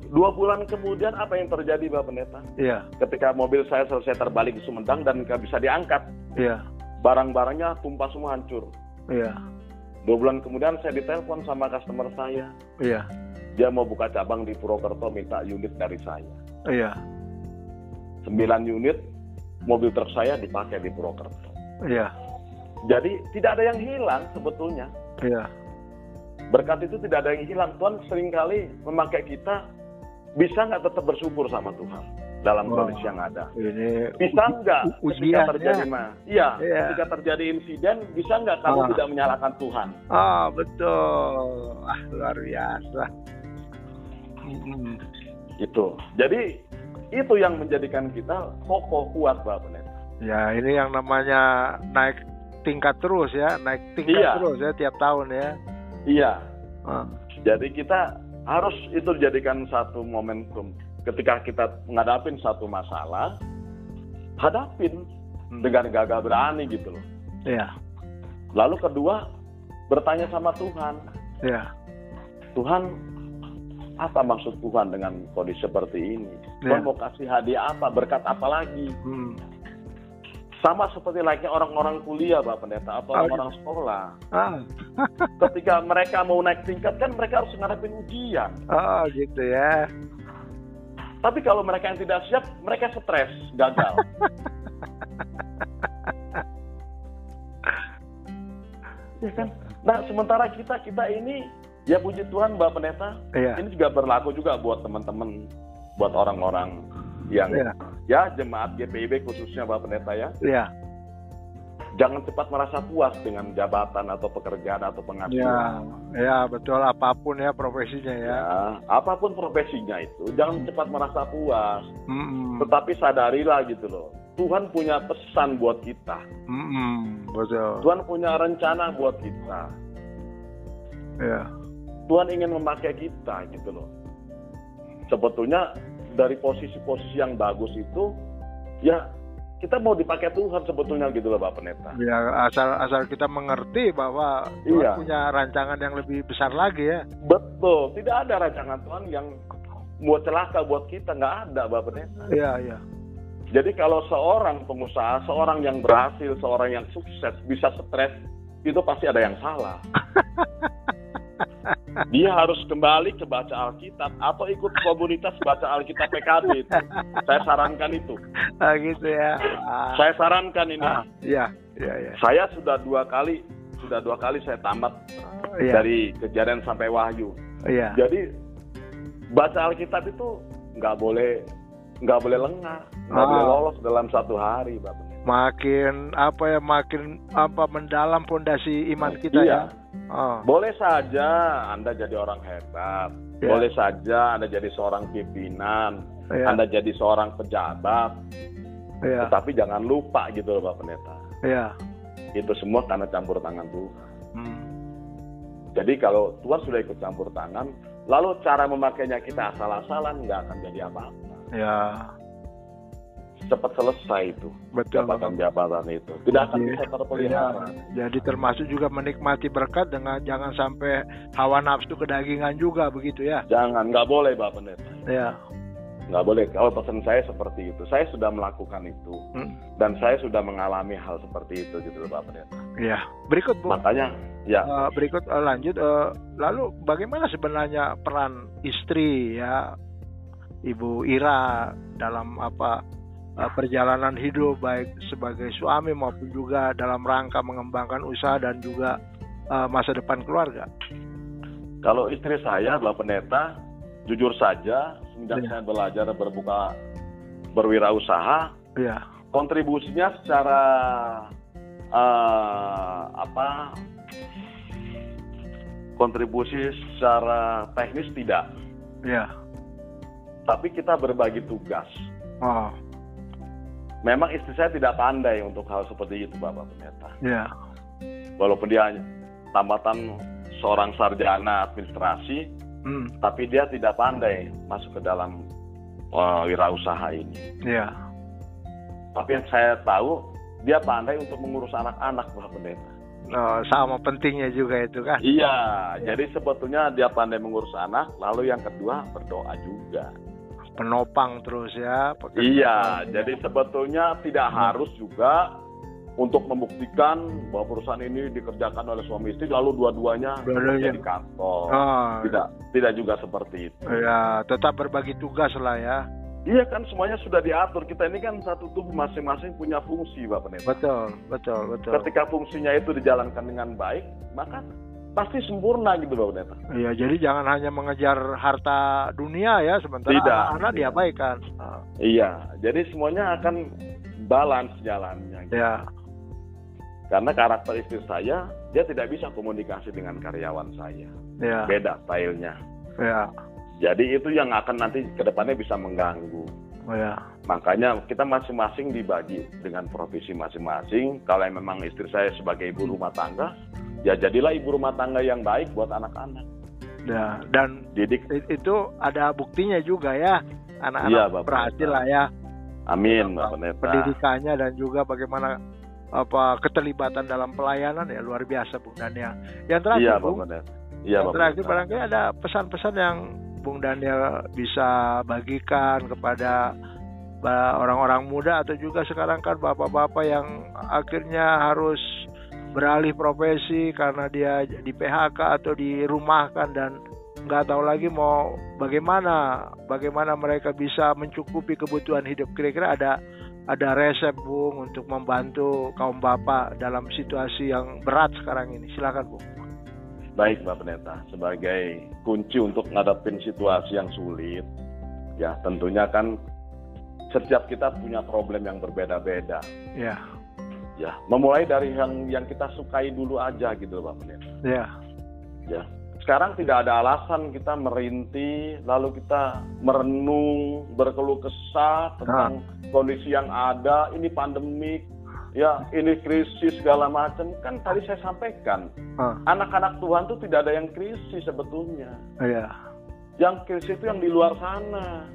Dua bulan kemudian apa yang terjadi Bapak Pendeta? Iya. Ketika mobil saya selesai terbalik di Sumedang dan nggak bisa diangkat, Iya. barang-barangnya tumpah semua hancur. Iya. Dua bulan kemudian saya ditelepon sama customer saya. Iya. Dia mau buka cabang di Purwokerto minta unit dari saya. Iya. 9 unit mobil truk saya dipakai di Purwokerto. Iya. Jadi tidak ada yang hilang sebetulnya. Iya. Berkat itu tidak ada yang hilang. Tuhan sering kali memakai kita bisa nggak tetap bersyukur sama Tuhan dalam Wah. kondisi yang ada. Ini Bisa nggak ketika terjadi ya. mah? Iya, Iya. ketika terjadi insiden bisa nggak kamu Ah. tidak menyalahkan Tuhan? Ah, betul. Ah, luar biasa. Hmm. Itu. Jadi itu yang menjadikan kita kokoh kuat Bapak Pendeta. Ya, ini yang namanya naik tingkat terus ya, naik tingkat Iya. terus ya tiap tahun ya. Iya. Ah, Jadi kita harus itu dijadikan satu momentum. Ketika kita menghadapin satu masalah, hadapin hmm. dengan gagah berani gitu loh. Iya, Lalu kedua, bertanya sama Tuhan. iya, Tuhan, apa maksud Tuhan dengan kondisi seperti ini? Tuhan Iya. mau kasih hadiah apa, berkat apa lagi? hmm. Sama seperti layaknya orang-orang kuliah, Pak Pendeta, atau Oh, orang-orang sekolah. Ah, Ketika mereka mau naik tingkat, kan mereka harus ngadepin ujian. oh gitu ya. Tapi kalau mereka yang tidak siap, mereka stres, gagal. ya kan? Nah, sementara kita kita ini ya puji Tuhan Mbak Pendeta, Iya, ini juga berlaku juga buat teman-teman, buat orang-orang yang iya, ya jemaat GPIB khususnya Mbak Pendeta ya. iya, jangan cepat merasa puas dengan jabatan atau pekerjaan atau Ya, penghasilan. ya betul apa pun ya profesinya ya. Ya, apa pun profesinya itu, jangan cepat merasa puas. Mm-mm. Tetapi sadarilah gitu loh, Tuhan punya pesan buat kita. Mm-mm, betul. Tuhan punya rencana buat kita. Ya. Tuhan ingin memakai kita gitu loh. Sebetulnya dari posisi-posisi yang bagus itu, ya kita mau dipakai Tuhan sebetulnya gitu loh Pak Pendeta. Ya asal asal kita mengerti bahwa Tuhan Iya. punya rancangan yang lebih besar lagi ya. Betul, tidak ada rancangan Tuhan yang buat celaka buat kita, nggak ada Bapak Pendeta. Iya, iya. Jadi kalau seorang pengusaha, seorang yang berhasil, seorang yang sukses bisa stres, itu pasti ada yang salah. Dia harus kembali ke baca Alkitab atau ikut komunitas baca Alkitab PKB itu. Saya sarankan itu. Ah, gitu ya. Ah, Saya sarankan ini. ah, iya, iya, iya. Saya sudah dua kali, sudah dua kali saya tamat Iya, dari kejadian sampai wahyu. iya. Jadi baca Alkitab itu nggak boleh nggak boleh lengah, nggak Ah. boleh lolos dalam satu hari, Bapak. Makin apa ya, makin apa mendalam fondasi iman kita Iya. ya. Oh, Boleh saja Anda jadi orang hebat, Ya. boleh saja Anda jadi seorang pimpinan, iya, Anda jadi seorang pejabat, iya, tetapi jangan lupa gitu loh Pak Pendeta. iya. Itu semua karena campur tangan Tuhan. Hmm. Jadi kalau Tuhan sudah ikut campur tangan, lalu cara memakainya kita asal-asalan nggak akan jadi apa-apa. Ya, Cepat selesai itu betul. jabatan-jabatan itu. Tidak akan Iya. bisa terpelihara. Jadi termasuk juga menikmati berkat dengan jangan sampai hawa nafsu kedagingan juga begitu ya. Jangan, nggak boleh Bapak Pendeta. Ya. Nggak boleh. Kalau pesan saya seperti itu, saya sudah melakukan itu. Hmm. Dan saya sudah mengalami hal seperti itu gitu loh Bapak Pendeta. Ya. Berikut Bu. Makanya, ya, Eh, berikut eh, lanjut eh, lalu bagaimana sebenarnya peran istri ya Ibu Ira dalam apa perjalanan hidup baik sebagai suami maupun juga dalam rangka mengembangkan usaha dan juga eh, masa depan keluarga. kalau istri saya Bapak Pendeta, jujur saja, semenjak Iya. saya belajar berbuka berwirausaha, Ya. kontribusinya secara eh, apa kontribusi secara teknis tidak Ya. tapi kita berbagi tugas Oh, memang istri saya tidak pandai untuk hal seperti itu bapak pendeta ya. walaupun dia tamatan seorang sarjana administrasi Hmm, tapi dia tidak pandai masuk ke dalam eh, wirausaha ini ya. tapi yang saya tahu dia pandai untuk mengurus anak-anak bapak pendeta Oh, sama pentingnya juga itu kan. Iya, Ya. jadi sebetulnya dia pandai mengurus anak, lalu yang kedua berdoa juga. Penopang terus ya. pekerjaan. Iya, jadi sebetulnya tidak harus juga untuk membuktikan bahwa perusahaan ini dikerjakan oleh suami istri, lalu dua-duanya bekerja di kantor. Oh, Tidak, tidak juga seperti itu. ya tetap berbagi tugas lah ya. Iya kan semuanya sudah diatur. Kita ini kan satu tubuh masing-masing punya fungsi, Bapak Pendeta. Betul, betul, betul. Ketika fungsinya itu dijalankan dengan baik, maka pasti sempurna gitu, Bapak Pendeta. Iya, jadi jangan hanya mengejar harta dunia ya, sementara Tidak. anak-anak Tidak. diabaikan. Iya, jadi semuanya akan balance jalannya. gitu. Ya, Karena karakter istri saya, dia tidak bisa komunikasi dengan karyawan saya. ya, Beda stylenya. ya, Jadi itu yang akan nanti ke depannya bisa mengganggu. Ya, Makanya kita masing-masing dibagi dengan profesi masing-masing. Kalau yang memang istri saya sebagai ibu rumah tangga, ya jadilah ibu rumah tangga yang baik buat anak-anak. ya. Dan Didik, itu ada buktinya juga ya, anak-anak Bapak. berhasil lah ya amin Bapak Pendeta. pendidikannya dan juga bagaimana apa keterlibatan dalam pelayanan ya luar biasa Bung Daniel. Yang terakhir Iya Bung. Iya yang Bapak terakhir barangkali ada pesan-pesan yang Bung Daniel bisa bagikan kepada orang-orang muda atau juga sekarang kan bapak-bapak yang akhirnya harus beralih profesi karena dia di PHK atau dirumahkan dan nggak tahu lagi mau bagaimana bagaimana mereka bisa mencukupi kebutuhan hidup. Kira-kira ada ada resep Bung untuk membantu kaum bapak dalam situasi yang berat sekarang ini. Silakan Bung Baik Mbak Pendeta, sebagai kunci untuk ngadepin situasi yang sulit, ya tentunya kan setiap kita punya problem yang berbeda-beda. ya Ya, memulai dari yang yang kita sukai dulu aja gitu Pak Pendeta. Ya. Ya. Sekarang tidak ada alasan kita merintih, lalu kita merenung, berkeluh kesah tentang kondisi yang ada, ini pandemik, ya ini krisis segala macam. Kan tadi saya sampaikan, Ah. anak-anak Tuhan tuh tidak ada yang krisis sebetulnya. Ya. Yang krisis itu yang di luar sana.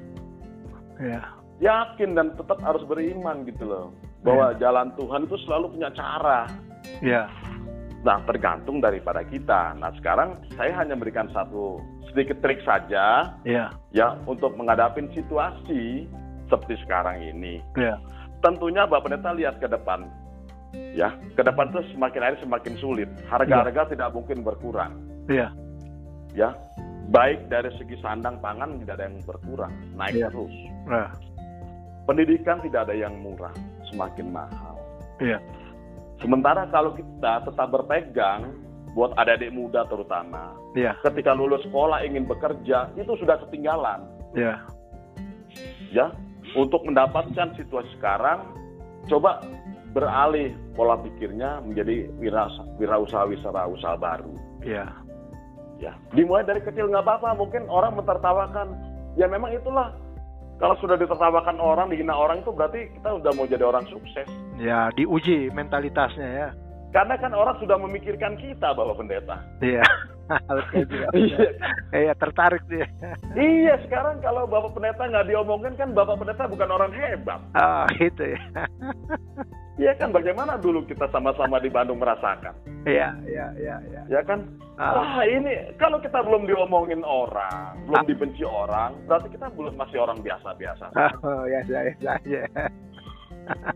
Ya. Yakin dan tetap harus beriman gitu loh. Bahwa jalan Tuhan itu selalu punya cara. Ya. Nah, tergantung daripada kita. Nah, sekarang saya hanya memberikan satu sedikit trik saja Ya. ya untuk menghadapi situasi seperti sekarang ini. Ya. Tentunya Bapak Pendeta lihat ke depan. Ya, ke depan itu semakin hari semakin sulit. Harga-harga tidak mungkin berkurang. Ya. Ya, baik dari segi sandang pangan tidak ada yang berkurang, naik Iya. terus. Nah. Pendidikan tidak ada yang murah, semakin mahal. Iya. Sementara kalau kita tetap berpegang, buat adik-adik muda terutama, Ya. ketika lulus sekolah ingin bekerja, itu sudah ketinggalan. Ya. Ya, untuk mendapatkan situasi sekarang, coba beralih pola pikirnya menjadi wira wirausaha wirausaha baru. Ya. Ya, dimulai dari kecil nggak apa-apa. Mungkin orang mentertawakan. Ya memang itulah. Kalau sudah ditertawakan orang, dihina orang itu berarti kita udah mau jadi orang sukses. Ya, diuji mentalitasnya ya. Karena kan orang sudah memikirkan kita, Bapak Pendeta. Iya. Betul juga. Iya. Iya, tertarik dia. Iya, sekarang kalau Bapak Pendeta nggak diomongin kan Bapak Pendeta bukan orang hebat. Oh, itu ya. Iya kan, bagaimana dulu kita sama-sama di Bandung merasakan. Iya, iya, iya, iya. Ya kan? Ah. Wah ini, kalau kita belum diomongin orang, belum Ah. dibenci orang, berarti kita belum masih orang biasa-biasa. Oh, ya, ya, ya, ya.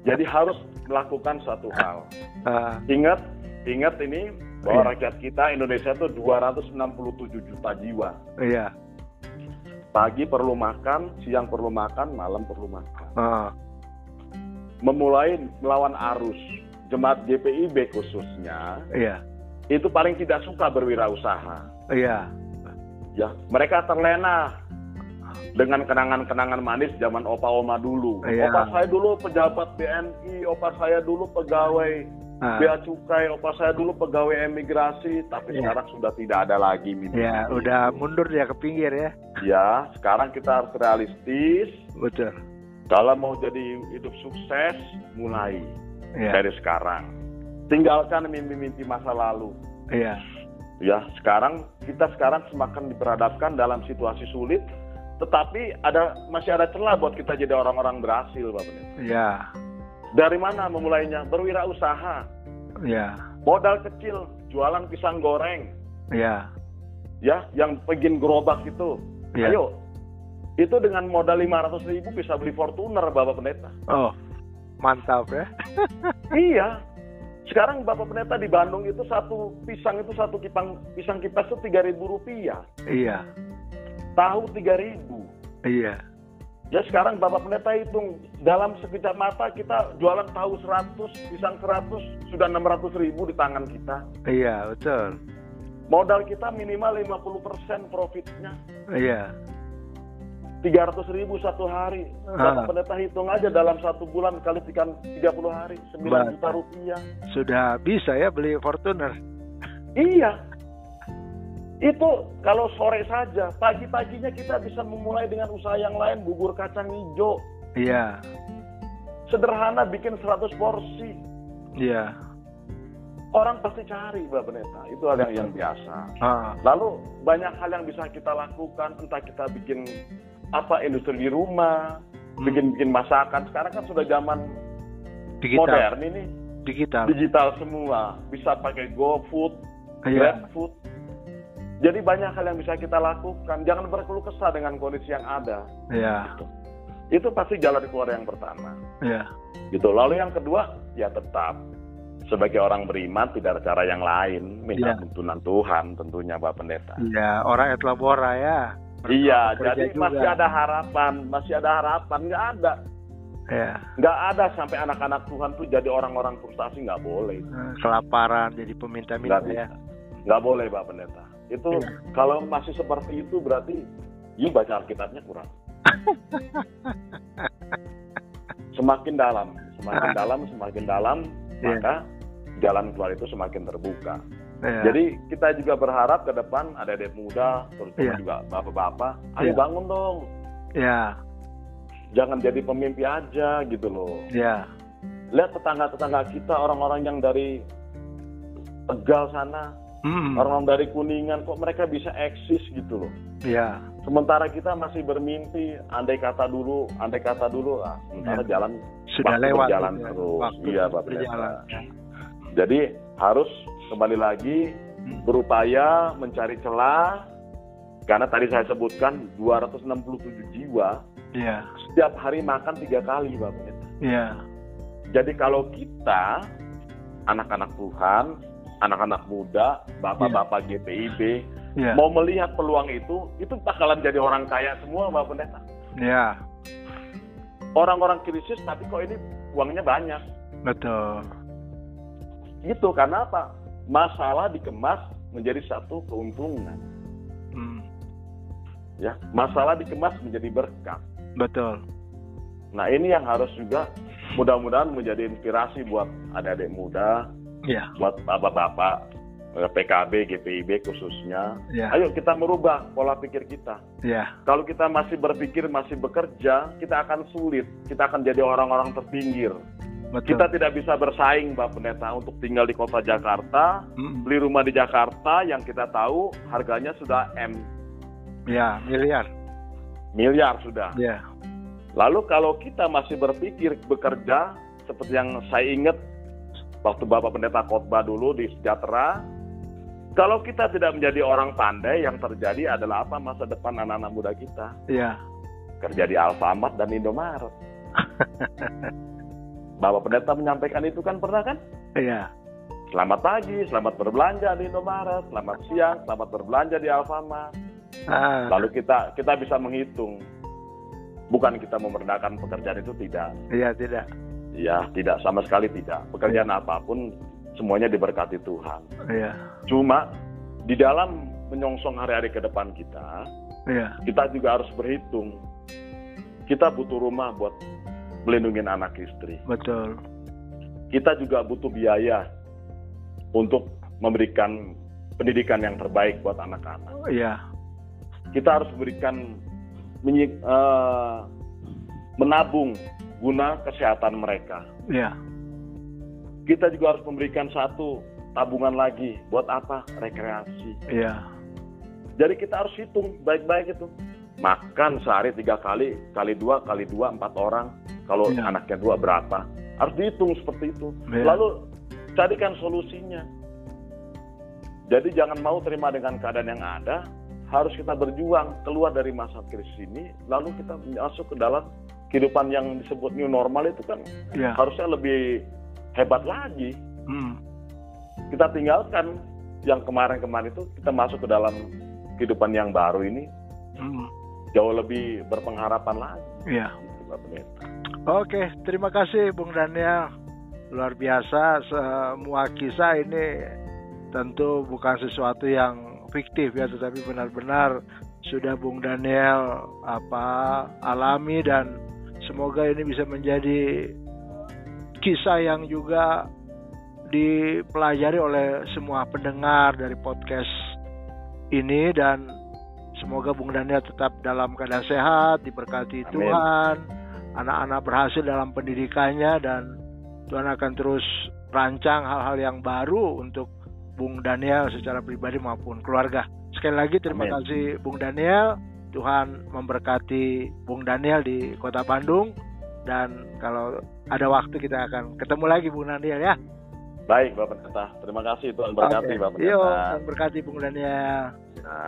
Jadi harus melakukan satu hal. Ah, Ingat, ingat ini bahwa Iya. rakyat kita Indonesia itu 267 juta jiwa. Iya. Pagi perlu makan, siang perlu makan, malam perlu makan. Ah, Memulai melawan arus, jemaat GPIB khususnya, iya. itu paling tidak suka berwirausaha. Iya. Ya, mereka terlena dengan kenangan-kenangan manis zaman opa oma dulu. Iya. Opa saya dulu pejabat BNI, opa saya dulu pegawai Ah, bea cukai, opa saya dulu pegawai emigrasi, tapi Iya. sekarang sudah tidak ada lagi mimpi. ya, itu. udah mundur dia ke pinggir ya. Ya, sekarang kita harus realistis. Betul. Kalau mau jadi hidup sukses, mulai Iya. dari sekarang. Tinggalkan mimpi-mimpi masa lalu. Iya. Ya, sekarang kita sekarang semakin diperhadapkan dalam situasi sulit, tetapi ada masih ada celah buat kita jadi orang-orang berhasil, Bapak. Iya. Dari mana memulainya? Berwirausaha. Iya. Modal kecil, jualan pisang goreng, Iya. ya, yang bikin gerobak itu. Iya. Ayo, itu dengan modal 500 ribu bisa beli Fortuner, Bapak Pendeta. Oh, mantap ya. iya. Sekarang Bapak Pendeta di Bandung itu satu pisang itu satu kipang pisang kipas itu tiga ribu rupiah. Iya. Tahu tiga ribu. Iya. Ya sekarang Bapak Pendeta hitung dalam sekejap mata kita jualan tahu 100, pisang 100 sudah 600 ribu di tangan kita. Iya, betul. Modal kita minimal 50% profitnya. Iya. 300 ribu satu hari. Ah. Bapak Pendeta hitung aja dalam satu bulan kali tiga- 30 hari 9 Baik. juta rupiah. Sudah bisa ya beli Fortuner. Iya. Itu kalau sore saja, pagi-paginya kita bisa memulai dengan usaha yang lain, bubur kacang hijau. Iya. Sederhana bikin 100 porsi. Iya. Orang pasti cari Bapak Pendeta, itu hal yang, yang biasa. Ah, Lalu banyak hal yang bisa kita lakukan, entah kita bikin apa industri di rumah, Hmm. bikin-bikin masakan. Sekarang kan sudah zaman digital. modern ini, Digital. digital semua. Bisa pakai GoFood, Iya. GrabFood. Jadi banyak hal yang bisa kita lakukan. Jangan berkeluh kesah dengan kondisi yang ada. Iya. Itu pasti jalan keluar yang pertama. Iya. Gitu. Lalu yang kedua, ya tetap sebagai orang beriman tidak ada cara yang lain minta Iya. tuntunan Tuhan tentunya Bapak Pendeta. Iya, orang et labora ya. Iya, jadi juga. masih ada harapan, masih ada harapan, nggak ada, Iya. nggak ada sampai anak-anak Tuhan tuh jadi orang-orang frustasi nggak boleh, Eh, Kelaparan jadi peminta-minta ya. nggak boleh Pak Pendeta. Itu Iya. kalau masih seperti itu berarti you baca Alkitabnya kurang. semakin dalam, semakin Ah. dalam, semakin dalam, yeah. maka jalan keluar itu semakin terbuka. Yeah. Jadi kita juga berharap ke depan ada adik muda, terutama Yeah. juga bapak-bapak, ayo Yeah. bangun dong. Ya, Jangan jadi pemimpi aja gitu loh. ya, Lihat tetangga-tetangga kita, orang-orang yang dari Tegal sana, Hmm, orang-orang dari Kuningan, kok mereka bisa eksis gitu loh. ya, Sementara kita masih bermimpi, andai kata dulu, andai kata dulu, ah, sementara Ya. jalan sudah Waktu lewat. berjalan ya. terus. Waktu Iya, Pak berjalan. Pendeta. Jadi harus kembali lagi Hmm. berupaya mencari celah karena tadi saya sebutkan 267 jiwa Ya, setiap hari makan tiga kali Pak Pendeta. ya, Jadi kalau kita anak-anak Tuhan, anak-anak muda, bapak-bapak GPIB ya, mau melihat peluang itu, itu bakalan jadi orang kaya semua Pak Pendeta. ya, Orang-orang krisis tapi kok ini uangnya banyak. betul. Gitu karena apa? Masalah dikemas menjadi satu keuntungan. Hmm, Ya, masalah dikemas menjadi berkat. betul. Nah ini yang harus juga mudah-mudahan menjadi inspirasi buat adik-adik muda, Ya, buat bapak-bapak eh, PKB, GPIB khususnya. ya, Ayo kita merubah pola pikir kita. ya, Kalau kita masih berpikir, masih bekerja, kita akan sulit. Kita akan jadi orang-orang terpinggir. betul. Kita tidak bisa bersaing, Mbak Pendeta, untuk tinggal di kota Jakarta, Hmm, beli rumah di Jakarta yang kita tahu harganya sudah M ya, miliar. miliar sudah. Ya, Lalu kalau kita masih berpikir bekerja seperti yang saya ingat waktu Bapak Pendeta khotbah dulu di Sejahtera, kalau kita tidak menjadi orang pandai, yang terjadi adalah apa masa depan anak-anak muda kita? ya, Kerja di Alfamart dan Indomaret. Bapak Pendeta menyampaikan itu kan pernah kan? ya, Selamat pagi, selamat berbelanja di Indomaret, selamat siang, selamat berbelanja di Alfamart. ah, Lalu kita kita bisa menghitung. Bukan kita memerdekakan pekerjaan itu tidak. ya tidak. Ya, tidak sama sekali tidak. Pekerjaan apa pun semuanya diberkati Tuhan. Ya, Cuma di dalam menyongsong hari-hari ke depan kita, ya, kita juga harus berhitung. Kita butuh rumah buat melindungi anak istri. betul. Kita juga butuh biaya untuk memberikan pendidikan yang terbaik buat anak-anak. Ya, Kita harus berikan menyi- eh, menabung guna kesehatan mereka. ya, Kita juga harus memberikan satu tabungan lagi buat apa? Rekreasi. ya, Jadi kita harus hitung baik-baik itu. Makan sehari tiga kali, kali dua, kali dua, empat orang. Kalau Iya. anaknya dua berapa? Harus dihitung seperti itu. Iya. Lalu carikan solusinya. Jadi jangan mau terima dengan keadaan yang ada. Harus kita berjuang keluar dari masa krisis ini. Lalu kita masuk ke dalam kehidupan yang disebut new normal itu kan ya. harusnya lebih hebat lagi. Hmm, Kita tinggalkan yang kemarin-kemarin itu kita masuk ke dalam kehidupan yang baru ini hmm, jauh lebih berpengharapan lagi. ya. Oke, terima kasih Bung Daniel. Luar biasa semua kisah ini tentu bukan sesuatu yang fiktif ya, tetapi benar-benar sudah Bung Daniel apa alami dan semoga ini bisa menjadi kisah yang juga dipelajari oleh semua pendengar dari podcast ini dan semoga Bung Daniel tetap dalam keadaan sehat, diberkati Amin. Tuhan, anak-anak berhasil dalam pendidikannya dan Tuhan akan terus rancang hal-hal yang baru untuk Bung Daniel secara pribadi maupun keluarga. Sekali lagi terima Amin. kasih Bung Daniel. Tuhan memberkati Bung Daniel di Kota Bandung dan kalau ada waktu kita akan ketemu lagi Bung Daniel ya. Baik, Bapak Pendeta. Terima kasih Tuhan berkati, Oke. Bapak Yo, Pendeta. Tuhan berkati Bung Daniel. Ya.